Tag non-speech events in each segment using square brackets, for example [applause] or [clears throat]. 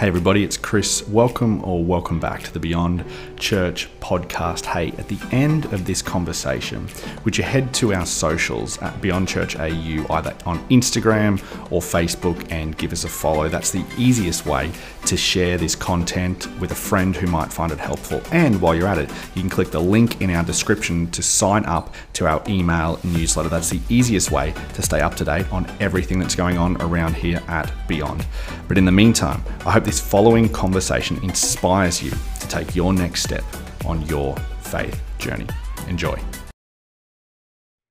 Hey, everybody, it's Chris. Welcome or welcome back to the Beyond Church podcast. Hey, at the end of this conversation, would you head to our socials at Beyond Church AU, either on Instagram or Facebook, and give us a follow? That's the easiest way to share this content with a friend who might find it helpful. And while you're at it, you can click the link in our description to sign up to our email newsletter. That's the easiest way to stay up to date on everything that's going on around here at Beyond. But in the meantime, I hope this following conversation inspires you to take your next step on your faith journey. Enjoy.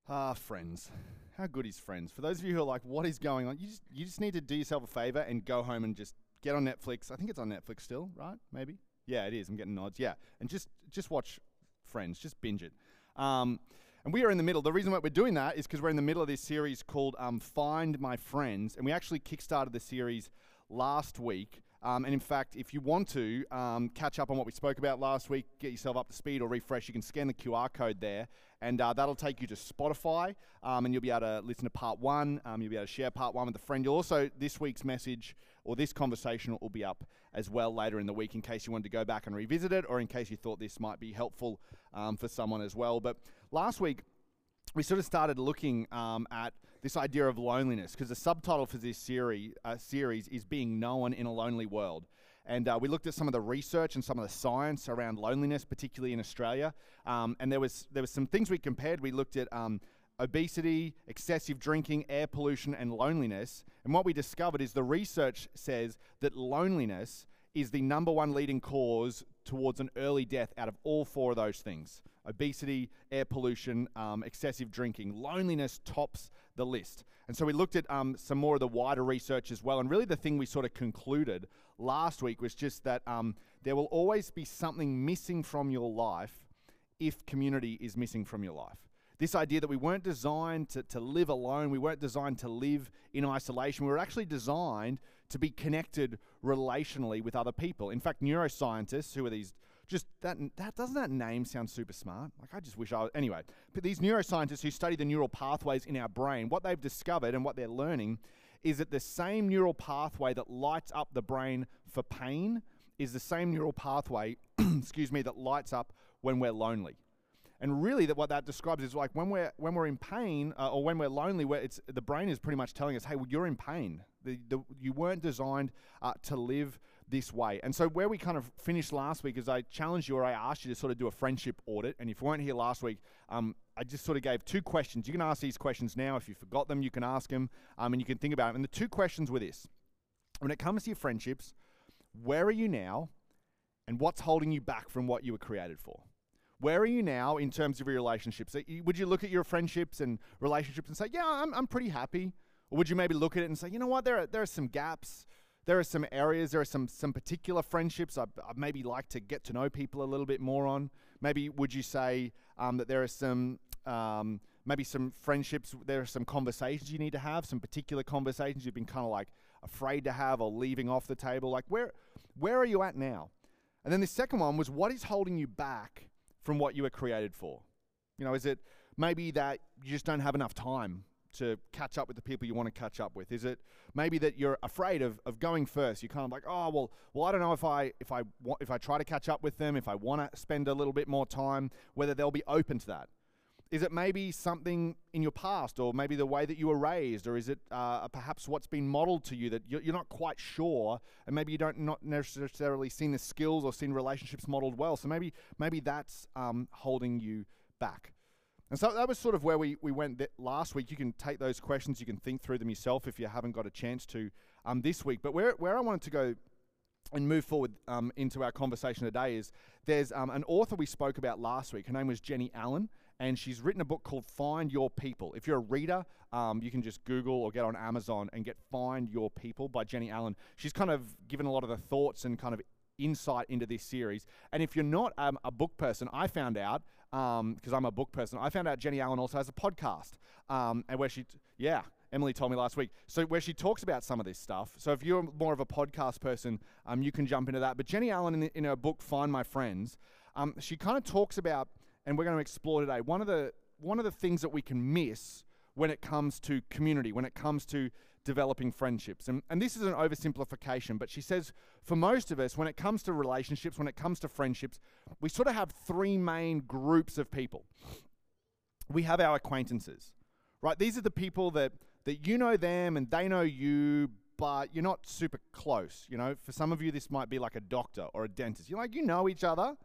Ah, friends. How good is Friends? For those of you who are like, what is going on? You just, you just need to do yourself a favor and go home and just get on Netflix. I think it's on Netflix still, right? Maybe? Yeah, it is. I'm getting nods. Yeah. And just, just watch Friends. Just binge it. Um, and we are in the middle. The reason why we're doing that is because we're in the middle of this series called um, Find My Friends. And we actually kickstarted the series last week. Um, and in fact, if you want to um, catch up on what we spoke about last week, get yourself up to speed or refresh, you can scan the QR code there, and uh, that'll take you to Spotify, um, and you'll be able to listen to part one. Um, you'll be able to share part one with a friend. You'll also, this week's message or this conversation will be up as well later in the week in case you wanted to go back and revisit it, or in case you thought this might be helpful um, for someone as well. But last week, we sort of started looking um, at this idea of loneliness because the subtitle for this series, uh, series is Being Known in a Lonely World. And uh, we looked at some of the research and some of the science around loneliness, particularly in Australia. Um, and there was, there was some things we compared. We looked at um, obesity, excessive drinking, air pollution, and loneliness. And what we discovered is the research says that loneliness is the number one leading cause towards an early death out of all four of those things obesity, air pollution, um, excessive drinking. Loneliness tops the list. And so we looked at um, some more of the wider research as well. And really, the thing we sort of concluded last week was just that um, there will always be something missing from your life if community is missing from your life. This idea that we weren't designed to, to live alone, we weren't designed to live in isolation, we were actually designed to be connected relationally with other people. In fact, neuroscientists, who are these just that that doesn't that name sound super smart? Like I just wish I was anyway. But these neuroscientists who study the neural pathways in our brain, what they've discovered and what they're learning is that the same neural pathway that lights up the brain for pain is the same neural pathway, [clears throat] excuse me, that lights up when we're lonely. And really, that what that describes is like when we're when we're in pain uh, or when we're lonely, where it's the brain is pretty much telling us, "Hey, well, you're in pain. The, the, you weren't designed uh, to live this way." And so, where we kind of finished last week is I challenged you or I asked you to sort of do a friendship audit. And if you weren't here last week, um, I just sort of gave two questions. You can ask these questions now. If you forgot them, you can ask them, um, and you can think about them. And the two questions were this: When it comes to your friendships, where are you now, and what's holding you back from what you were created for? Where are you now in terms of your relationships? Would you look at your friendships and relationships and say, yeah, I'm, I'm pretty happy? Or would you maybe look at it and say, you know what, there are, there are some gaps. There are some areas, there are some, some particular friendships I would maybe like to get to know people a little bit more on. Maybe would you say um, that there are some, um, maybe some friendships, there are some conversations you need to have, some particular conversations you've been kind of like afraid to have or leaving off the table? Like, where, where are you at now? And then the second one was, what is holding you back from what you were created for? You know, is it maybe that you just don't have enough time to catch up with the people you want to catch up with? Is it maybe that you're afraid of, of going first? You're kind of like, oh well, well I don't know if I if I want, if I try to catch up with them, if I want to spend a little bit more time, whether they'll be open to that. Is it maybe something in your past, or maybe the way that you were raised, or is it uh, perhaps what's been modeled to you that you're, you're, not quite sure, and maybe you don't not necessarily seen the skills or seen relationships modeled well? So maybe maybe that's um, holding you back. And so that was sort of where we, we went last week. You can take those questions, you can think through them yourself if you haven't got a chance to um, this week. But where, where I wanted to go and move forward um, into our conversation today is there's um, an author we spoke about last week. Her name was Jennie Allen, and she's written a book called Find Your People. If you're a reader, um, you can just Google or get on Amazon and get Find Your People by Jennie Allen. She's kind of given a lot of the thoughts and kind of insight into this series. And if you're not um, a book person, I found out because um, I'm a book person. I found out Jennie Allen also has a podcast, um, and where she, yeah, Emily told me last week. So where she talks about some of this stuff. So if you're more of a podcast person, um, you can jump into that. But Jennie Allen, in, in her book Find My Friends, um, she kind of talks about and we're going to explore today. One of the one of the things that we can miss when it comes to community, when it comes to developing friendships. And, and this is an oversimplification, but she says for most of us, when it comes to relationships, when it comes to friendships, we sort of have three main groups of people. We have our acquaintances, right? These are the people that, that you know them and they know you, but you're not super close. You know, for some of you, this might be like a doctor or a dentist. You're like, you know each other,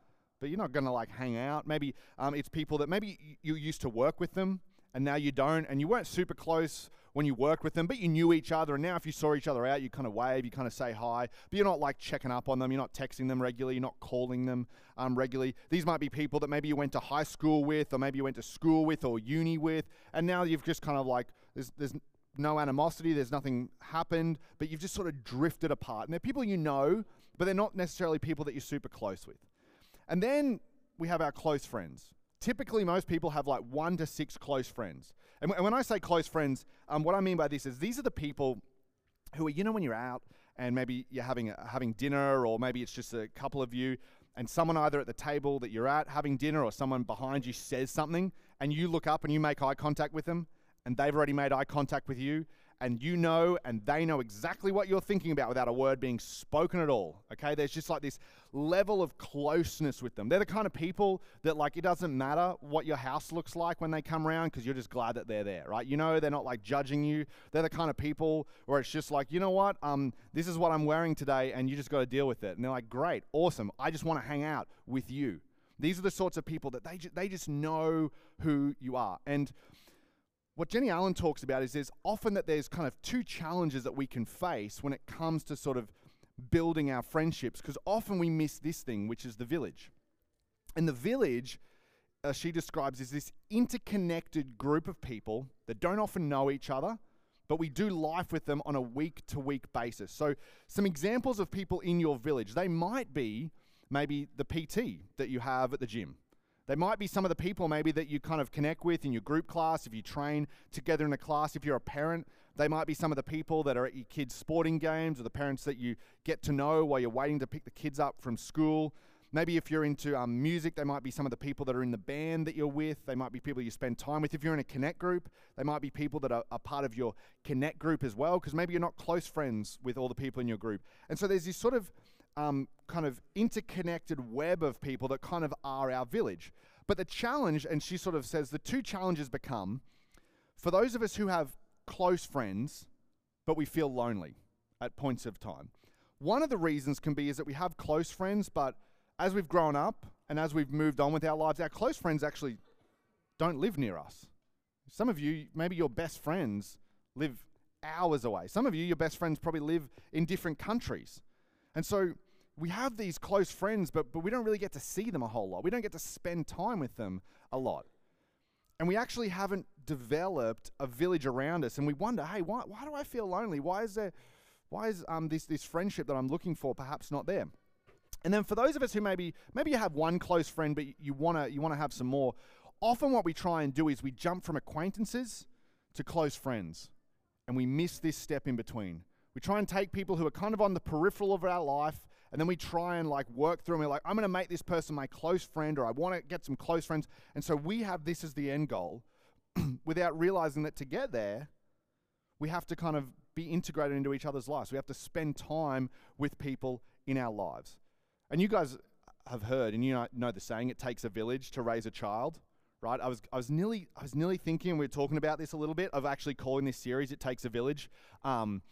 but you're not going to like hang out. Maybe um, it's people that maybe you used to work with them and now you don't, and you weren't super close when you worked with them, but you knew each other, and now if you saw each other out, you kind of wave, you kind of say hi, but you're not like checking up on them, you're not texting them regularly, you're not calling them um, regularly. These might be people that maybe you went to high school with, or maybe you went to school with, or uni with, and now you've just kind of like, there's, there's no animosity, there's nothing happened, but you've just sort of drifted apart. And they're people you know, but they're not necessarily people that you're super close with. And then we have our close friends typically most people have like one to six close friends. And, w- and when I say close friends, um, what I mean by this is these are the people who are, you know, when you're out and maybe you're having, a, having dinner or maybe it's just a couple of you and someone either at the table that you're at having dinner or someone behind you says something and you look up and you make eye contact with them and they've already made eye contact with you and you know and they know exactly what you're thinking about without a word being spoken at all. Okay? There's just like this level of closeness with them. They're the kind of people that like it doesn't matter what your house looks like when they come around because you're just glad that they're there, right? You know they're not like judging you. They're the kind of people where it's just like, you know what? Um, this is what I'm wearing today and you just got to deal with it. And they're like, great, awesome. I just want to hang out with you. These are the sorts of people that they, ju- they just know who you are. And what Jennie Allen talks about is there's often that there's kind of two challenges that we can face when it comes to sort of building our friendships, because often we miss this thing, which is the village. And the village, uh, she describes, is this interconnected group of people that don't often know each other, but we do life with them on a week to week basis. So, some examples of people in your village, they might be maybe the PT that you have at the gym they might be some of the people maybe that you kind of connect with in your group class, if you train together in a class, if you're a parent. They might be some of the people that are at your kids' sporting games or the parents that you get to know while you're waiting to pick the kids up from school. Maybe if you're into um, music, they might be some of the people that are in the band that you're with. They might be people you spend time with. If you're in a connect group, they might be people that are, are part of your connect group as well, because maybe you're not close friends with all the people in your group. And so there's this sort of um, kind of interconnected web of people that kind of are our village. But the challenge, and she sort of says the two challenges become for those of us who have close friends, but we feel lonely at points of time. One of the reasons can be is that we have close friends, but as we've grown up and as we've moved on with our lives, our close friends actually don't live near us. Some of you, maybe your best friends live hours away. Some of you, your best friends probably live in different countries. And so we have these close friends, but, but we don't really get to see them a whole lot. We don't get to spend time with them a lot. And we actually haven't developed a village around us. And we wonder, hey, why, why do I feel lonely? Why is there, why is um, this, this friendship that I'm looking for perhaps not there? And then for those of us who maybe, maybe you have one close friend, but you wanna, you wanna have some more, often what we try and do is we jump from acquaintances to close friends. And we miss this step in between. We try and take people who are kind of on the peripheral of our life and then we try and like work through and we're like, I'm going to make this person my close friend or I want to get some close friends. And so we have this as the end goal [clears throat] without realizing that to get there, we have to kind of be integrated into each other's lives. We have to spend time with people in our lives. And you guys have heard, and you know the saying, it takes a village to raise a child, right? I was, I was, nearly, I was nearly thinking, we were talking about this a little bit, of actually calling this series It Takes a Village. Um,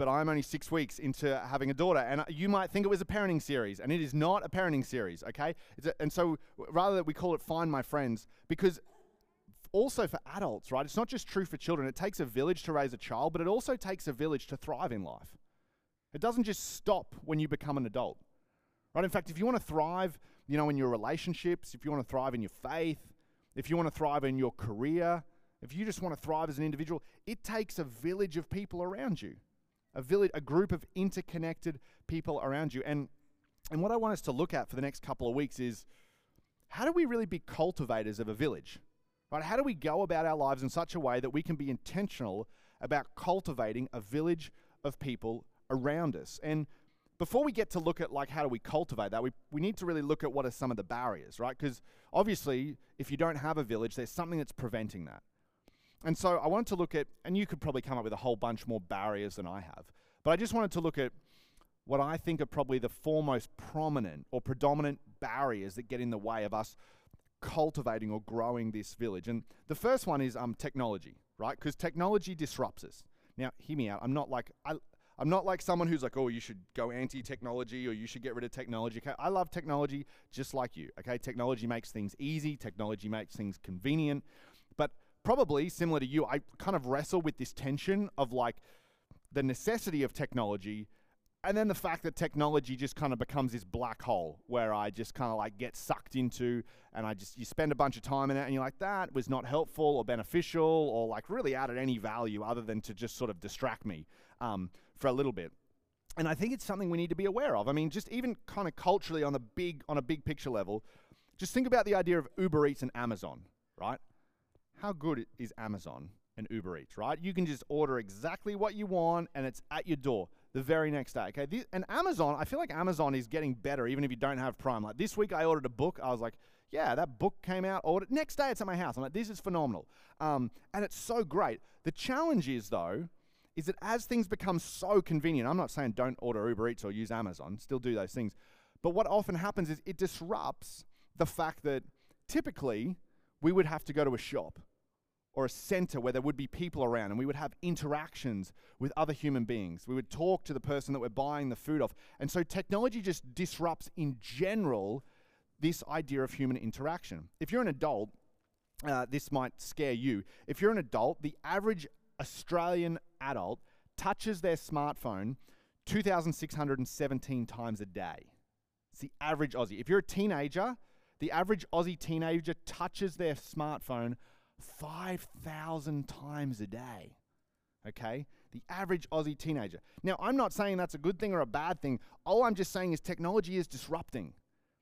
but I'm only six weeks into having a daughter. And uh, you might think it was a parenting series, and it is not a parenting series, okay? A, and so rather that we call it Find My Friends, because also for adults, right? It's not just true for children. It takes a village to raise a child, but it also takes a village to thrive in life. It doesn't just stop when you become an adult, right? In fact, if you want to thrive, you know, in your relationships, if you want to thrive in your faith, if you want to thrive in your career, if you just want to thrive as an individual, it takes a village of people around you a village, a group of interconnected people around you. And, and what I want us to look at for the next couple of weeks is how do we really be cultivators of a village? Right? How do we go about our lives in such a way that we can be intentional about cultivating a village of people around us? And before we get to look at like how do we cultivate that, we, we need to really look at what are some of the barriers, right? Because obviously, if you don't have a village, there's something that's preventing that. And so I wanted to look at, and you could probably come up with a whole bunch more barriers than I have, but I just wanted to look at what I think are probably the four most prominent or predominant barriers that get in the way of us cultivating or growing this village. And the first one is um, technology, right? Because technology disrupts us. Now, hear me out. I'm not like I, I'm not like someone who's like, oh, you should go anti-technology or you should get rid of technology. Okay, I love technology just like you. Okay, technology makes things easy. Technology makes things convenient. Probably similar to you, I kind of wrestle with this tension of like the necessity of technology and then the fact that technology just kind of becomes this black hole where I just kind of like get sucked into and I just you spend a bunch of time in it and you're like that was not helpful or beneficial or like really added any value other than to just sort of distract me um, for a little bit. And I think it's something we need to be aware of. I mean, just even kind of culturally on the big on a big picture level, just think about the idea of Uber Eats and Amazon, right? How good is Amazon and Uber Eats, right? You can just order exactly what you want and it's at your door the very next day. Okay, and Amazon, I feel like Amazon is getting better even if you don't have Prime. Like this week, I ordered a book. I was like, yeah, that book came out. Ordered next day, it's at my house. I'm like, this is phenomenal, um, and it's so great. The challenge is though, is that as things become so convenient, I'm not saying don't order Uber Eats or use Amazon. Still do those things, but what often happens is it disrupts the fact that typically we would have to go to a shop or a center where there would be people around and we would have interactions with other human beings. We would talk to the person that we're buying the food off. And so technology just disrupts in general this idea of human interaction. If you're an adult, uh, this might scare you. If you're an adult, the average Australian adult touches their smartphone 2,617 times a day. It's the average Aussie. If you're a teenager, the average Aussie teenager touches their smartphone 5,000 times a day. Okay? The average Aussie teenager. Now, I'm not saying that's a good thing or a bad thing. All I'm just saying is technology is disrupting,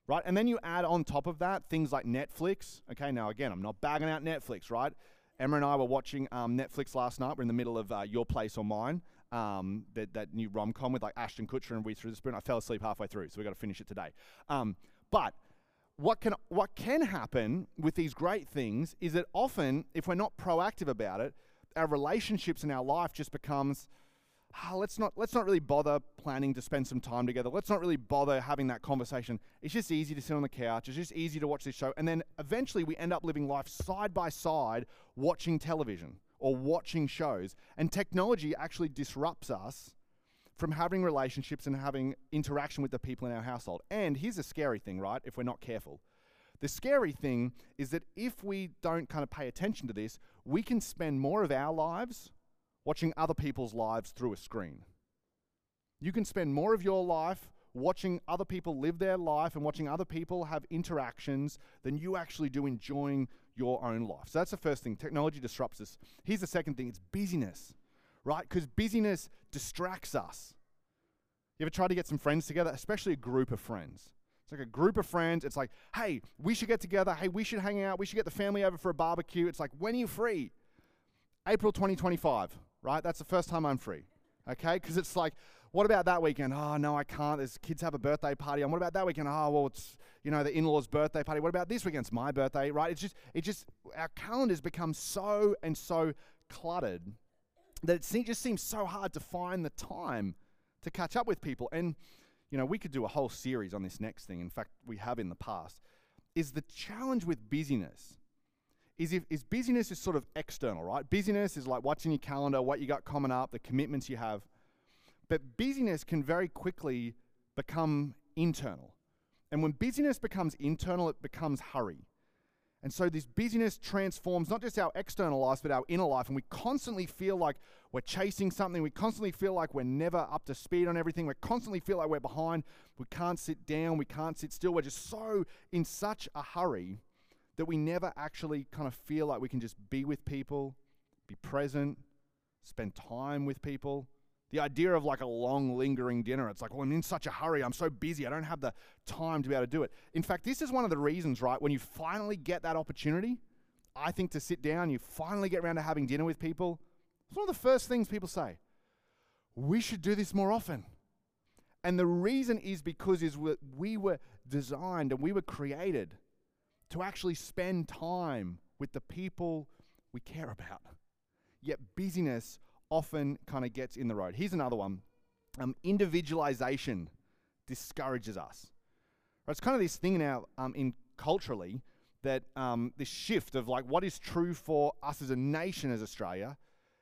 right? And then you add on top of that things like Netflix. Okay, now again, I'm not bagging out Netflix, right? Emma and I were watching um, Netflix last night. We're in the middle of uh, Your Place or Mine, um, that, that new rom com with like Ashton Kutcher and Reese Witherspoon. I fell asleep halfway through, so we got to finish it today. Um, but what can what can happen with these great things is that often if we're not proactive about it our relationships in our life just becomes oh, let's not let's not really bother planning to spend some time together. Let's not really bother having that conversation. It's just easy to sit on the couch. It's just easy to watch this show. And then eventually we end up living life side by side watching television or watching shows. And technology actually disrupts us from having relationships and having interaction with the people in our household. And here's a scary thing, right? If we're not careful. The scary thing is that if we don't kind of pay attention to this, we can spend more of our lives watching other people's lives through a screen. You can spend more of your life watching other people live their life and watching other people have interactions than you actually do enjoying your own life. So that's the first thing. Technology disrupts us. Here's the second thing it's busyness right? Because busyness distracts us. You ever try to get some friends together, especially a group of friends? It's like a group of friends. It's like, hey, we should get together. Hey, we should hang out. We should get the family over for a barbecue. It's like, when are you free? April 2025, right? That's the first time I'm free. Okay? Because it's like, what about that weekend? Oh, no, I can't. There's kids have a birthday party. And what about that weekend? Oh, well, it's, you know, the in-laws' birthday party. What about this weekend? It's my birthday, right? It's just, it just, our calendars become so and so cluttered that it just seems so hard to find the time to catch up with people. And, you know, we could do a whole series on this next thing. In fact, we have in the past. Is the challenge with busyness is if is busyness is sort of external, right? Busyness is like what's in your calendar, what you got coming up, the commitments you have. But busyness can very quickly become internal. And when busyness becomes internal, it becomes hurry. And so this busyness transforms not just our external lives, but our inner life. And we constantly feel like we're chasing something. We constantly feel like we're never up to speed on everything. We constantly feel like we're behind. We can't sit down. We can't sit still. We're just so in such a hurry that we never actually kind of feel like we can just be with people, be present, spend time with people. The idea of like a long lingering dinner, it's like, well, I'm in such a hurry. I'm so busy. I don't have the time to be able to do it. In fact, this is one of the reasons, right? When you finally get that opportunity, I think to sit down, you finally get around to having dinner with people. It's one of the first things people say. We should do this more often. And the reason is because is we were designed and we were created to actually spend time with the people we care about. yet busyness often kind of gets in the road. Here's another one um, individualization discourages us. Right, it's kind of this thing now um, in culturally that um, this shift of like what is true for us as a nation as Australia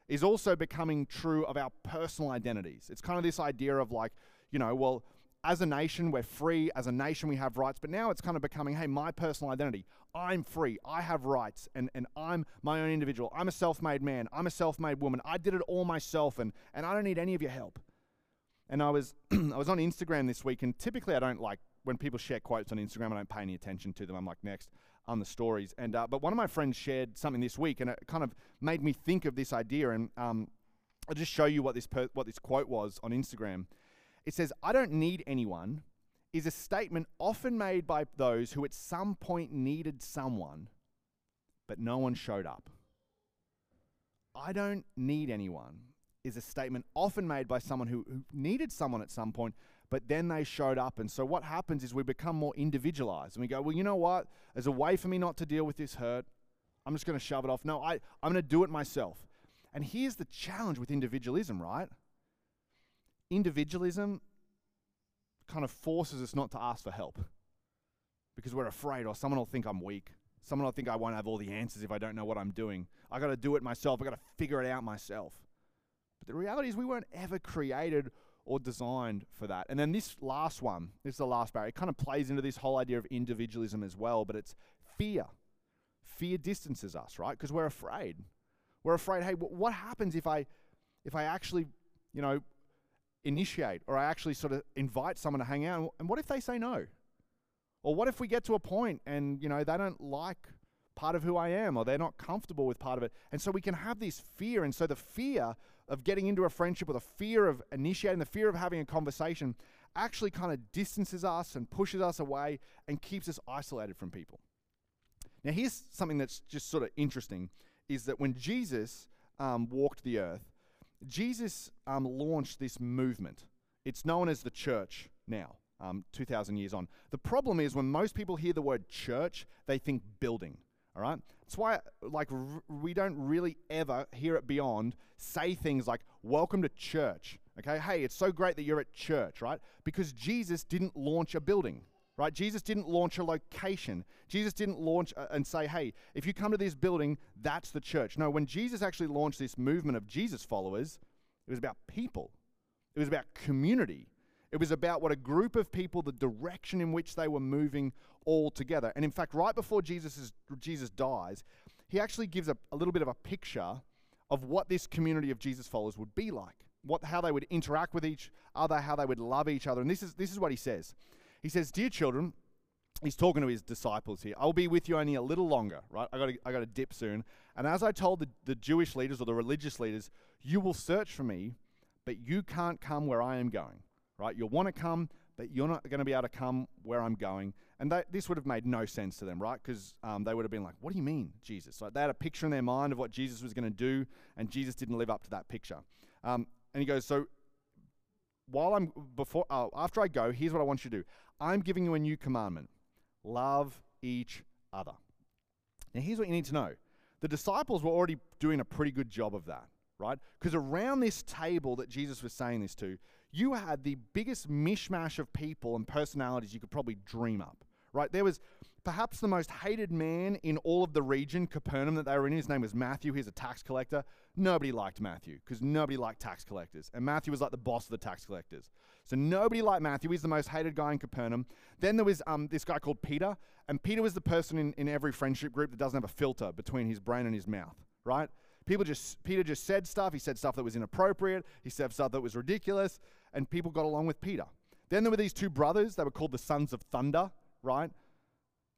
is also becoming true of our personal identities. It's kind of this idea of like, you know, well, as a nation, we're free. As a nation, we have rights. But now it's kind of becoming, hey, my personal identity. I'm free. I have rights. And, and I'm my own individual. I'm a self made man. I'm a self made woman. I did it all myself. And, and I don't need any of your help. And I was, [clears throat] I was on Instagram this week. And typically, I don't like when people share quotes on Instagram, I don't pay any attention to them. I'm like, next on the stories. And uh, but one of my friends shared something this week, and it kind of made me think of this idea. And um, I'll just show you what this per- what this quote was on Instagram. It says, "I don't need anyone." Is a statement often made by those who at some point needed someone, but no one showed up. I don't need anyone is a statement often made by someone who, who needed someone at some point, but then they showed up. And so what happens is we become more individualized and we go, well, you know what? As a way for me not to deal with this hurt, I'm just going to shove it off. No, I, I'm going to do it myself. And here's the challenge with individualism, right? Individualism kind of forces us not to ask for help because we're afraid, or someone will think I'm weak. Someone will think I won't have all the answers if I don't know what I'm doing. I got to do it myself. I got to figure it out myself. But the reality is, we weren't ever created or designed for that. And then this last one, this is the last barrier, it kind of plays into this whole idea of individualism as well, but it's fear. Fear distances us, right? Because we're afraid. We're afraid, hey, what happens if I if I actually, you know, initiate or I actually sort of invite someone to hang out and what if they say no? Or what if we get to a point and, you know, they don't like part of who I am or they're not comfortable with part of it. And so we can have this fear. And so the fear of getting into a friendship or the fear of initiating, the fear of having a conversation actually kind of distances us and pushes us away and keeps us isolated from people. Now, here's something that's just sort of interesting is that when Jesus um, walked the earth, Jesus um, launched this movement. It's known as the church now, um, 2,000 years on. The problem is when most people hear the word church, they think building. All right? That's why, like, r- we don't really ever hear it beyond say things like, Welcome to church. Okay? Hey, it's so great that you're at church, right? Because Jesus didn't launch a building, right? Jesus didn't launch a location. Jesus didn't launch a, and say, Hey, if you come to this building, that's the church. No, when Jesus actually launched this movement of Jesus followers, it was about people, it was about community. It was about what a group of people, the direction in which they were moving all together. And in fact, right before Jesus, is, Jesus dies, he actually gives a, a little bit of a picture of what this community of Jesus followers would be like, what, how they would interact with each other, how they would love each other. And this is, this is what he says. He says, Dear children, he's talking to his disciples here. I'll be with you only a little longer, right? I got I got to dip soon. And as I told the, the Jewish leaders or the religious leaders, you will search for me, but you can't come where I am going, right? You'll want to come, but you're not going to be able to come where I'm going. And this would have made no sense to them, right? Because um, they would have been like, What do you mean, Jesus? Like they had a picture in their mind of what Jesus was going to do, and Jesus didn't live up to that picture. Um, and he goes, So while I'm before, uh, after I go, here's what I want you to do I'm giving you a new commandment love each other. Now, here's what you need to know the disciples were already doing a pretty good job of that, right? Because around this table that Jesus was saying this to, you had the biggest mishmash of people and personalities you could probably dream up right? There was perhaps the most hated man in all of the region, Capernaum, that they were in. His name was Matthew. He's a tax collector. Nobody liked Matthew because nobody liked tax collectors. And Matthew was like the boss of the tax collectors. So nobody liked Matthew. He's the most hated guy in Capernaum. Then there was um, this guy called Peter. And Peter was the person in, in every friendship group that doesn't have a filter between his brain and his mouth, right? People just Peter just said stuff. He said stuff that was inappropriate. He said stuff that was ridiculous, and people got along with Peter. Then there were these two brothers. They were called the sons of thunder right?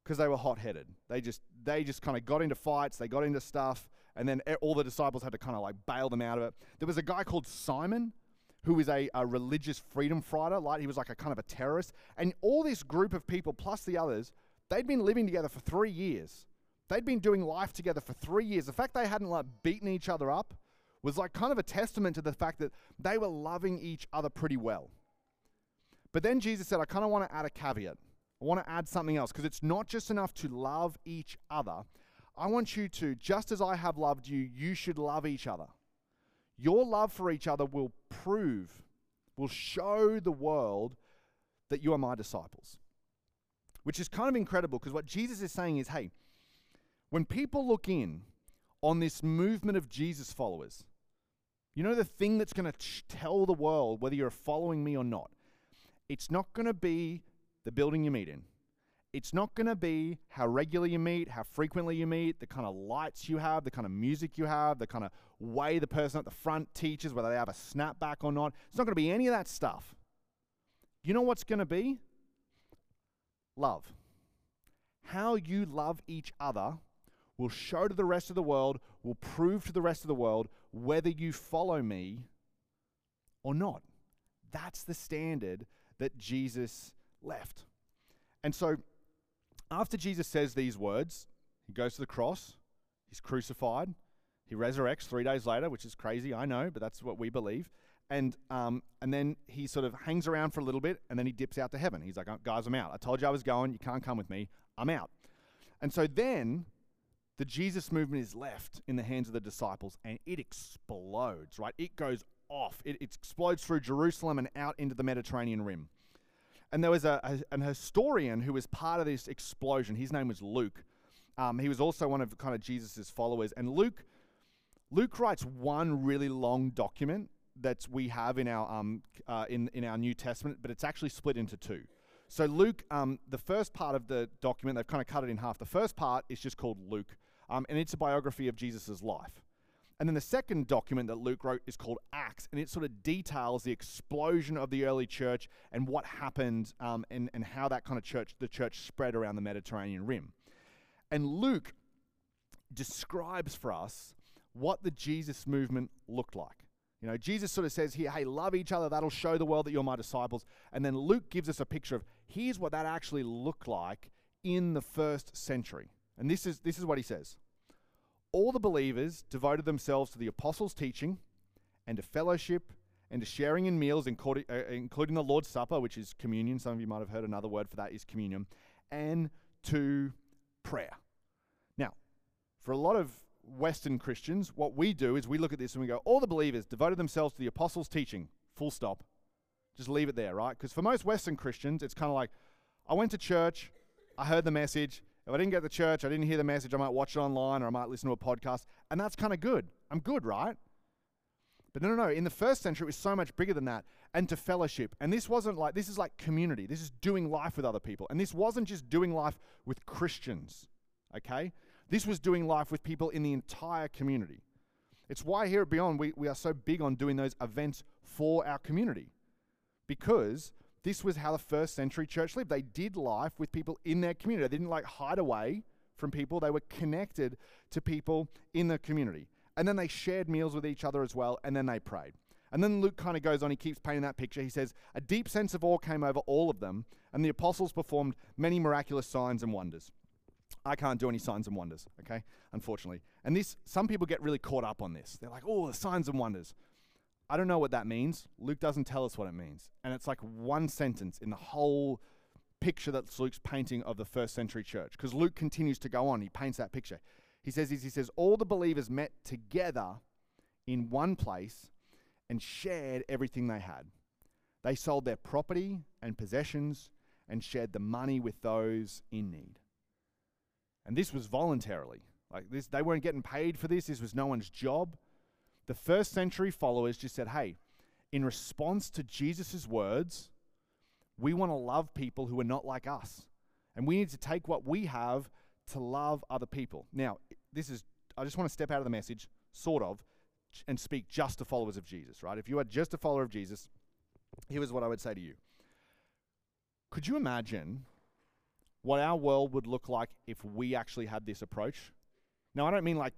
Because they were hot headed. They just they just kind of got into fights, they got into stuff, and then all the disciples had to kind of like bail them out of it. There was a guy called Simon who was a, a religious freedom fighter, like he was like a kind of a terrorist. And all this group of people, plus the others, they'd been living together for three years. They'd been doing life together for three years. The fact they hadn't like beaten each other up was like kind of a testament to the fact that they were loving each other pretty well. But then Jesus said, I kind of want to add a caveat. I want to add something else because it's not just enough to love each other. I want you to, just as I have loved you, you should love each other. Your love for each other will prove, will show the world that you are my disciples. Which is kind of incredible because what Jesus is saying is hey, when people look in on this movement of Jesus followers, you know the thing that's going to tell the world whether you're following me or not? It's not going to be the building you meet in. It's not going to be how regular you meet, how frequently you meet, the kind of lights you have, the kind of music you have, the kind of way the person at the front teaches, whether they have a snapback or not. It's not going to be any of that stuff. You know what's going to be? Love. How you love each other will show to the rest of the world, will prove to the rest of the world whether you follow me or not. That's the standard that Jesus left. And so, after Jesus says these words, he goes to the cross, he's crucified, he resurrects three days later, which is crazy, I know, but that's what we believe. And, um, and then he sort of hangs around for a little bit and then he dips out to heaven. He's like, oh, guys, I'm out. I told you I was going. You can't come with me. I'm out. And so then the Jesus movement is left in the hands of the disciples and it explodes, right? It goes off. It, it explodes through Jerusalem and out into the Mediterranean rim. And there was a, a, an historian who was part of this explosion. His name was Luke. Um, he was also one of kind of Jesus's followers. And Luke, Luke writes one really long document that we have in our um, uh, in in our New Testament, but it's actually split into two. So Luke, um, the first part of the document, they've kind of cut it in half. The first part is just called Luke, um, and it's a biography of Jesus' life. And then the second document that Luke wrote is called Acts, and it sort of details the explosion of the early church and what happened um, and, and how that kind of church, the church spread around the Mediterranean rim. And Luke describes for us what the Jesus movement looked like. You know, Jesus sort of says here, hey, love each other. That'll show the world that you're my disciples. And then Luke gives us a picture of here's what that actually looked like in the first century. And this is, this is what he says All the believers devoted themselves to the apostles' teaching and to fellowship and to sharing in meals, including, uh, the Lord's Supper, which is communion. Some of you might have heard another word for that is communion, and to prayer. Now, for a lot of Western Christians, what we do is we look at this and we go, all the believers devoted themselves to the apostles' teaching, full stop. Just leave it there, right? Because for most Western Christians, it's kind of like, I went to church, I heard the message. If I didn't get to church, I didn't hear the message, I might watch it online or I might listen to a podcast. And that's kind of good. I'm good, right? But no, no, no. In the first century, it was so much bigger than that. And to fellowship. And this wasn't like, this is like community. This is doing life with other people. And this wasn't just doing life with Christians, okay? This was doing life with people in the entire community. It's why here at Beyond we, we are so big on doing those events for our community. Because this was how the first century church lived. They did life with people in their community. They didn't like hide away from people, they were connected to people in the community. And then they shared meals with each other as well, and then they prayed. And then Luke kind of goes on, he keeps painting that picture. He says, A deep sense of awe came over all of them, and the apostles performed many miraculous signs and wonders. I can't do any signs and wonders, okay? Unfortunately. And this, some people get really caught up on this. They're like, oh, the signs and wonders. I don't know what that means. Luke doesn't tell us what it means. And it's like one sentence in the whole picture that Luke's painting of the first century church. Because Luke continues to go on. He paints that picture. He says, he says, all the believers met together in one place and shared everything they had. They sold their property and possessions and shared the money with those in need. And this was voluntarily. Like this, they weren't getting paid for this. This was no one's job. The first century followers just said, hey, in response to Jesus' words, we want to love people who are not like us. And we need to take what we have to love other people. Now, this is, I just want to step out of the message, sort of, and speak just to followers of Jesus, right? If you are just a follower of Jesus, here's what I would say to you. Could you imagine what our world would look like if we actually had this approach. Now, I don't mean like,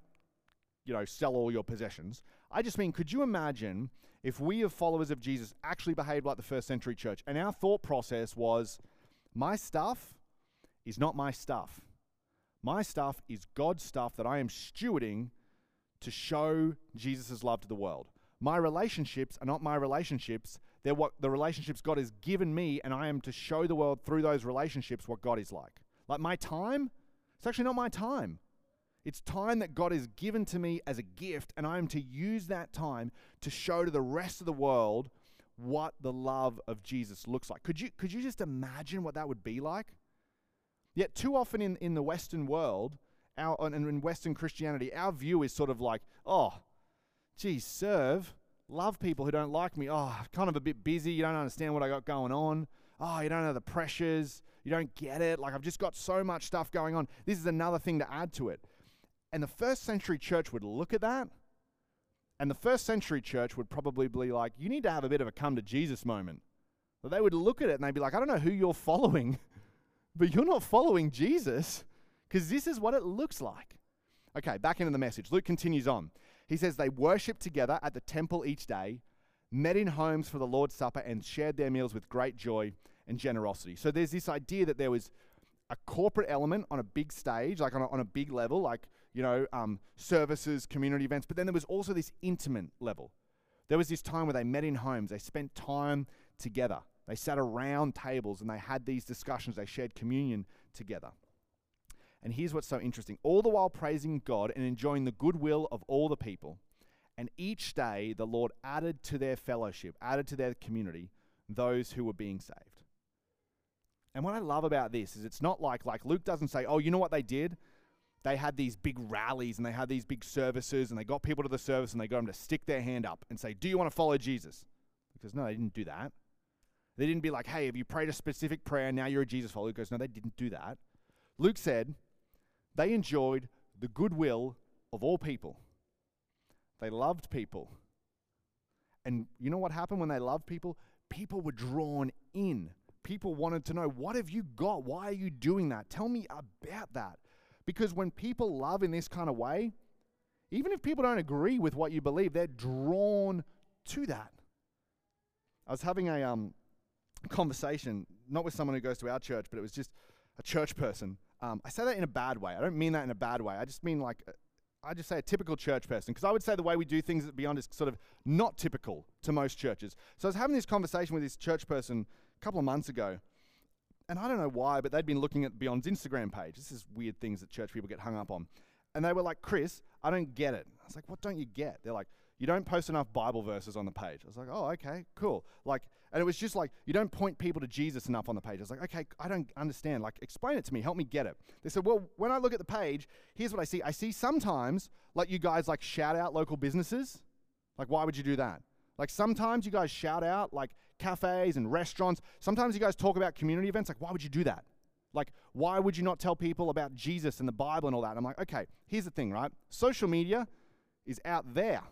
you know, sell all your possessions. I just mean, could you imagine if we, as followers of Jesus, actually behaved like the first century church and our thought process was, my stuff is not my stuff. My stuff is God's stuff that I am stewarding to show Jesus' love to the world. My relationships are not my relationships they're what the relationships God has given me, and I am to show the world through those relationships what God is like. Like my time, it's actually not my time. It's time that God has given to me as a gift, and I am to use that time to show to the rest of the world what the love of Jesus looks like. Could you, could you just imagine what that would be like? Yet, too often in, in the Western world, our, and in Western Christianity, our view is sort of like, oh, geez, serve, love people who don't like me. Oh, kind of a bit busy. You don't understand what I got going on. Oh, you don't know the pressures. You don't get it. Like, I've just got so much stuff going on. This is another thing to add to it. And the first century church would look at that, and the first century church would probably be like, you need to have a bit of a come to Jesus moment. But they would look at it and they'd be like, I don't know who you're following, [laughs] but you're not following Jesus because this is what it looks like. Okay, back into the message. Luke continues on. He says, They worshiped together at the temple each day, met in homes for the Lord's Supper, and shared their meals with great joy and generosity. So there's this idea that there was a corporate element on a big stage, like on a, on a big level, like you know, um, services, community events. But then there was also this intimate level. There was this time where they met in homes, they spent time together, they sat around tables and they had these discussions, they shared communion together. And here's what's so interesting all the while praising God and enjoying the goodwill of all the people. And each day the Lord added to their fellowship, added to their community, those who were being saved. And what I love about this is it's not like like Luke doesn't say, "Oh, you know what they did? They had these big rallies and they had these big services and they got people to the service and they got them to stick their hand up and say, Do you want to follow Jesus? Because no, they didn't do that. They didn't be like, Hey, have you prayed a specific prayer? Now you're a Jesus follower. Because no, they didn't do that. Luke said they enjoyed the goodwill of all people, they loved people. And you know what happened when they loved people? People were drawn in. People wanted to know, What have you got? Why are you doing that? Tell me about that. Because when people love in this kind of way, even if people don't agree with what you believe, they're drawn to that. I was having a um, conversation, not with someone who goes to our church, but it was just a church person. Um, I say that in a bad way. I don't mean that in a bad way. I just mean like, uh, I just say a typical church person, because I would say the way we do things at Beyond is sort of not typical to most churches. So I was having this conversation with this church person a couple of months ago, and I don't know why, but they'd been looking at Beyond's Instagram page. This is weird things that church people get hung up on. And they were like, Chris, I don't get it. I was like, what don't you get? They're like, you don't post enough Bible verses on the page. I was like, oh, okay, cool. Like, and it was just like, you don't point people to Jesus enough on the page. I was like, okay, I don't understand. Like, explain it to me. Help me get it. They said, well, when I look at the page, here's what I see. I see sometimes, like, you guys like shout out local businesses. Like, why would you do that? Like, sometimes you guys shout out, like, cafes and restaurants. Sometimes you guys talk about community events. Like, why would you do that? Like, why would you not tell people about Jesus and the Bible and all that? And I'm like, okay, here's the thing, right? Social media is out there.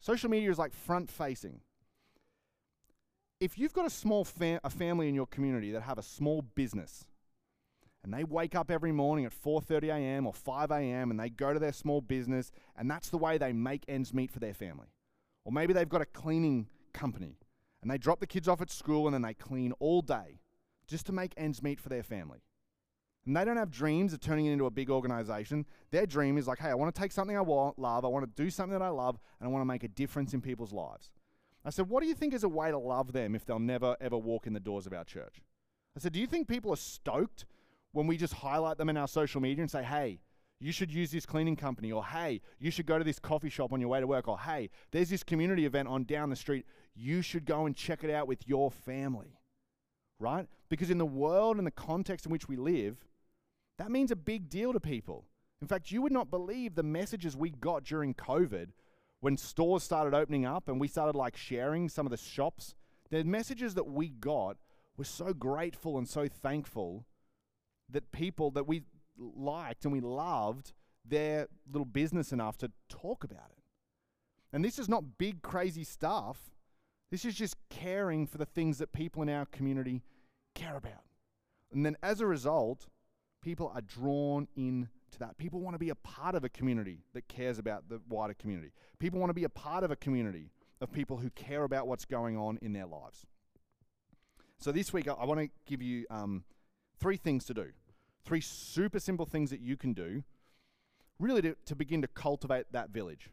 Social media is like front facing. If you've got a small fam- a family in your community that have a small business, and they wake up every morning at 4:30 a.m. or 5 a.m. and they go to their small business, and that's the way they make ends meet for their family. Or maybe they've got a cleaning company and they drop the kids off at school and then they clean all day just to make ends meet for their family. And they don't have dreams of turning it into a big organization. Their dream is like, hey, I want to take something I want, love, I want to do something that I love, and I want to make a difference in people's lives. I said, what do you think is a way to love them if they'll never ever walk in the doors of our church? I said, do you think people are stoked when we just highlight them in our social media and say, hey, you should use this cleaning company, or hey, you should go to this coffee shop on your way to work, or hey, there's this community event on down the street you should go and check it out with your family, right? Because in the world and the context in which we live, that means a big deal to people. In fact, you would not believe the messages we got during COVID when stores started opening up and we started like sharing some of the shops. The messages that we got were so grateful and so thankful that people that we liked and we loved their little business enough to talk about it. And this is not big, crazy stuff. This is just caring for the things that people in our community care about. And then as a result, people are drawn in to that. People want to be a part of a community that cares about the wider community. People want to be a part of a community of people who care about what's going on in their lives. So this week, I, want to give you um, three things to do. Three super simple things that you can do, really to, to begin to cultivate that village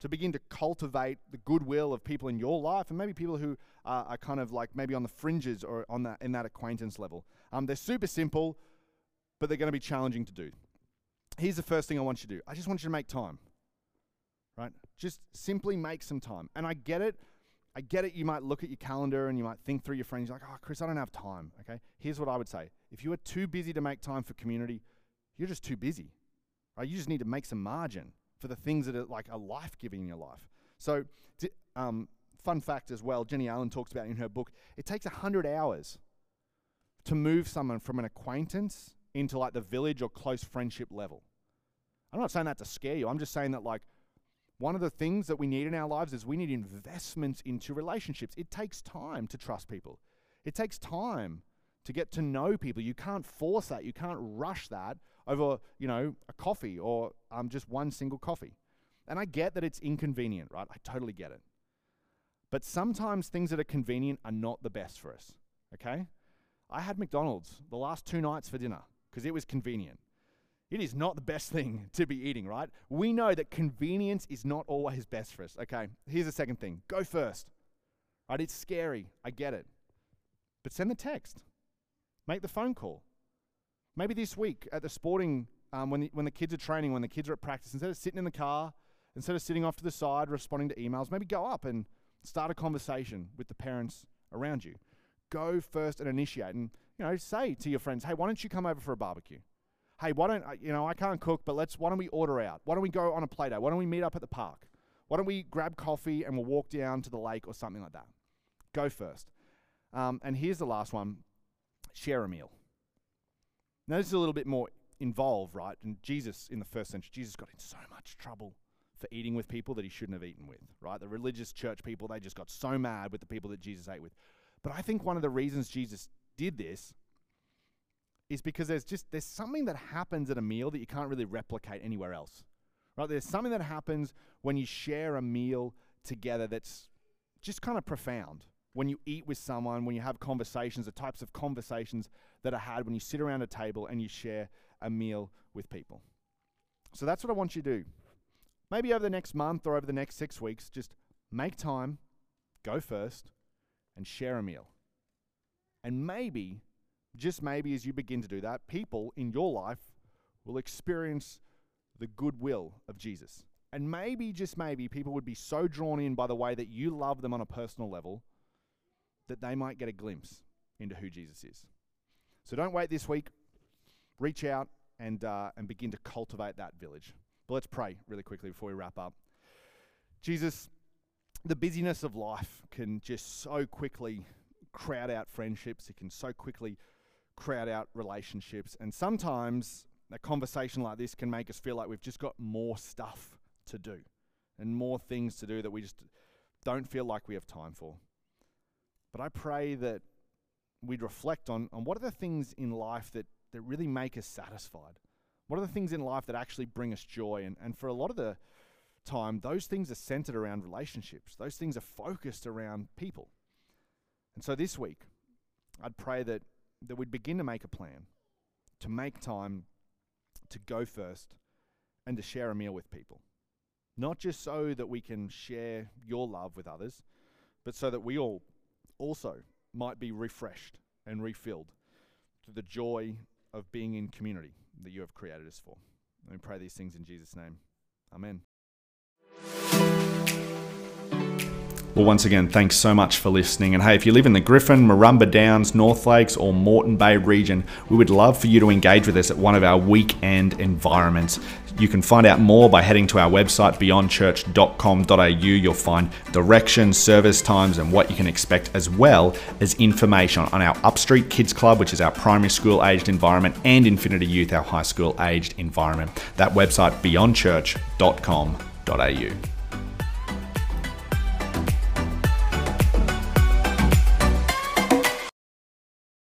to begin to cultivate the goodwill of people in your life and maybe people who are, are kind of like maybe on the fringes or on that in that acquaintance level. Um, they're super simple, but they're going to be challenging to do. here's the first thing I want you to do I just want you to make time, right? Just simply make some time. And I get it. I get it. You might look at your calendar and you might think through your friends. You're like, oh, Chris, I don't have time. Okay. Here's what I would say if you are too busy to make time for community, you're just too busy, right? You just need to make some margin for the things that are like a life giving in your life. So, um, fun fact as well, Jennie Allen talks about in her book, it takes 100 hours to move someone from an acquaintance into like the village or close friendship level. I'm not saying that to scare you. I'm just saying that like one of the things that we need in our lives is we need investments into relationships. It takes time to trust people. It takes time to get to know people. You can't force that. You can't rush that over, you know, a coffee or um, just one single coffee. And I get that it's inconvenient, right? I totally get it. But sometimes things that are convenient are not the best for us, okay? I had McDonald's the last two nights for dinner because it was convenient. It is not the best thing [laughs] to be eating, right? We know that convenience is not always best for us. Okay, here's the second thing go first. Right? It's scary. I get it. But send the text, make the phone call. Maybe this week at the sporting, um, when, the, when the kids are training, when the kids are at practice, instead of sitting in the car, instead of sitting off to the side responding to emails, maybe go up and start a conversation with the parents around you. Go first and initiate. And, you know, say to your friends, hey, why don't you come over for a barbecue? Hey, why don't you know I can't cook, but let's why don't we order out? Why don't we go on a play date? Why don't we meet up at the park? Why don't we grab coffee and we'll walk down to the lake or something like that? Go first. Um, and here's the last one: share a meal. Now this is a little bit more involved, right? And Jesus in the first century, Jesus got in so much trouble for eating with people that he shouldn't have eaten with, right? The religious church people, they just got so mad with the people that Jesus ate with. But I think one of the reasons Jesus did this is because there's just there's something that happens at a meal that you can't really replicate anywhere else. Right? There's something that happens when you share a meal together that's just kind of profound. When you eat with someone, when you have conversations, the types of conversations that are had when you sit around a table and you share a meal with people. So that's what I want you to do. Maybe over the next month or over the next six weeks, just make time, go first, and share a meal. And maybe just maybe as you begin to do that, people in your life will experience the goodwill of Jesus. And maybe, just maybe, people would be so drawn in by the way that you love them on a personal level that they might get a glimpse into who Jesus is. So don't wait this week. Reach out and, uh, and begin to cultivate that village. But let's pray really quickly before we wrap up. Jesus, the busyness of life can just so quickly crowd out friendships. It can so quickly crowd out relationships. And sometimes a conversation like this can make us feel like we've just got more stuff to do and more things to do that we just don't feel like we have time for. But I pray that we'd reflect on, on what are the things in life that, that really make us satisfied? What are the things in life that actually bring us joy? And, and for a lot of the time, those things are centered around relationships, those things are focused around people. And so this week, I'd pray that that we'd begin to make a plan to make time to go first and to share a meal with people. Not just so that we can share your love with others, but so that we all also might be refreshed and refilled to the joy of being in community that you have created us for. Let me pray these things in Jesus' name. Amen. Well, once again, thanks so much for listening. And hey, if you live in the Griffin, Murrumba Downs, North Lakes, or Moreton Bay region, we would love for you to engage with us at one of our weekend environments. You can find out more by heading to our website, beyondchurch.com.au. You'll find directions, service times, and what you can expect, as well as information on our Upstreet Kids Club, which is our primary school aged environment, and Infinity Youth, our high school aged environment. That website, beyondchurch.com.au.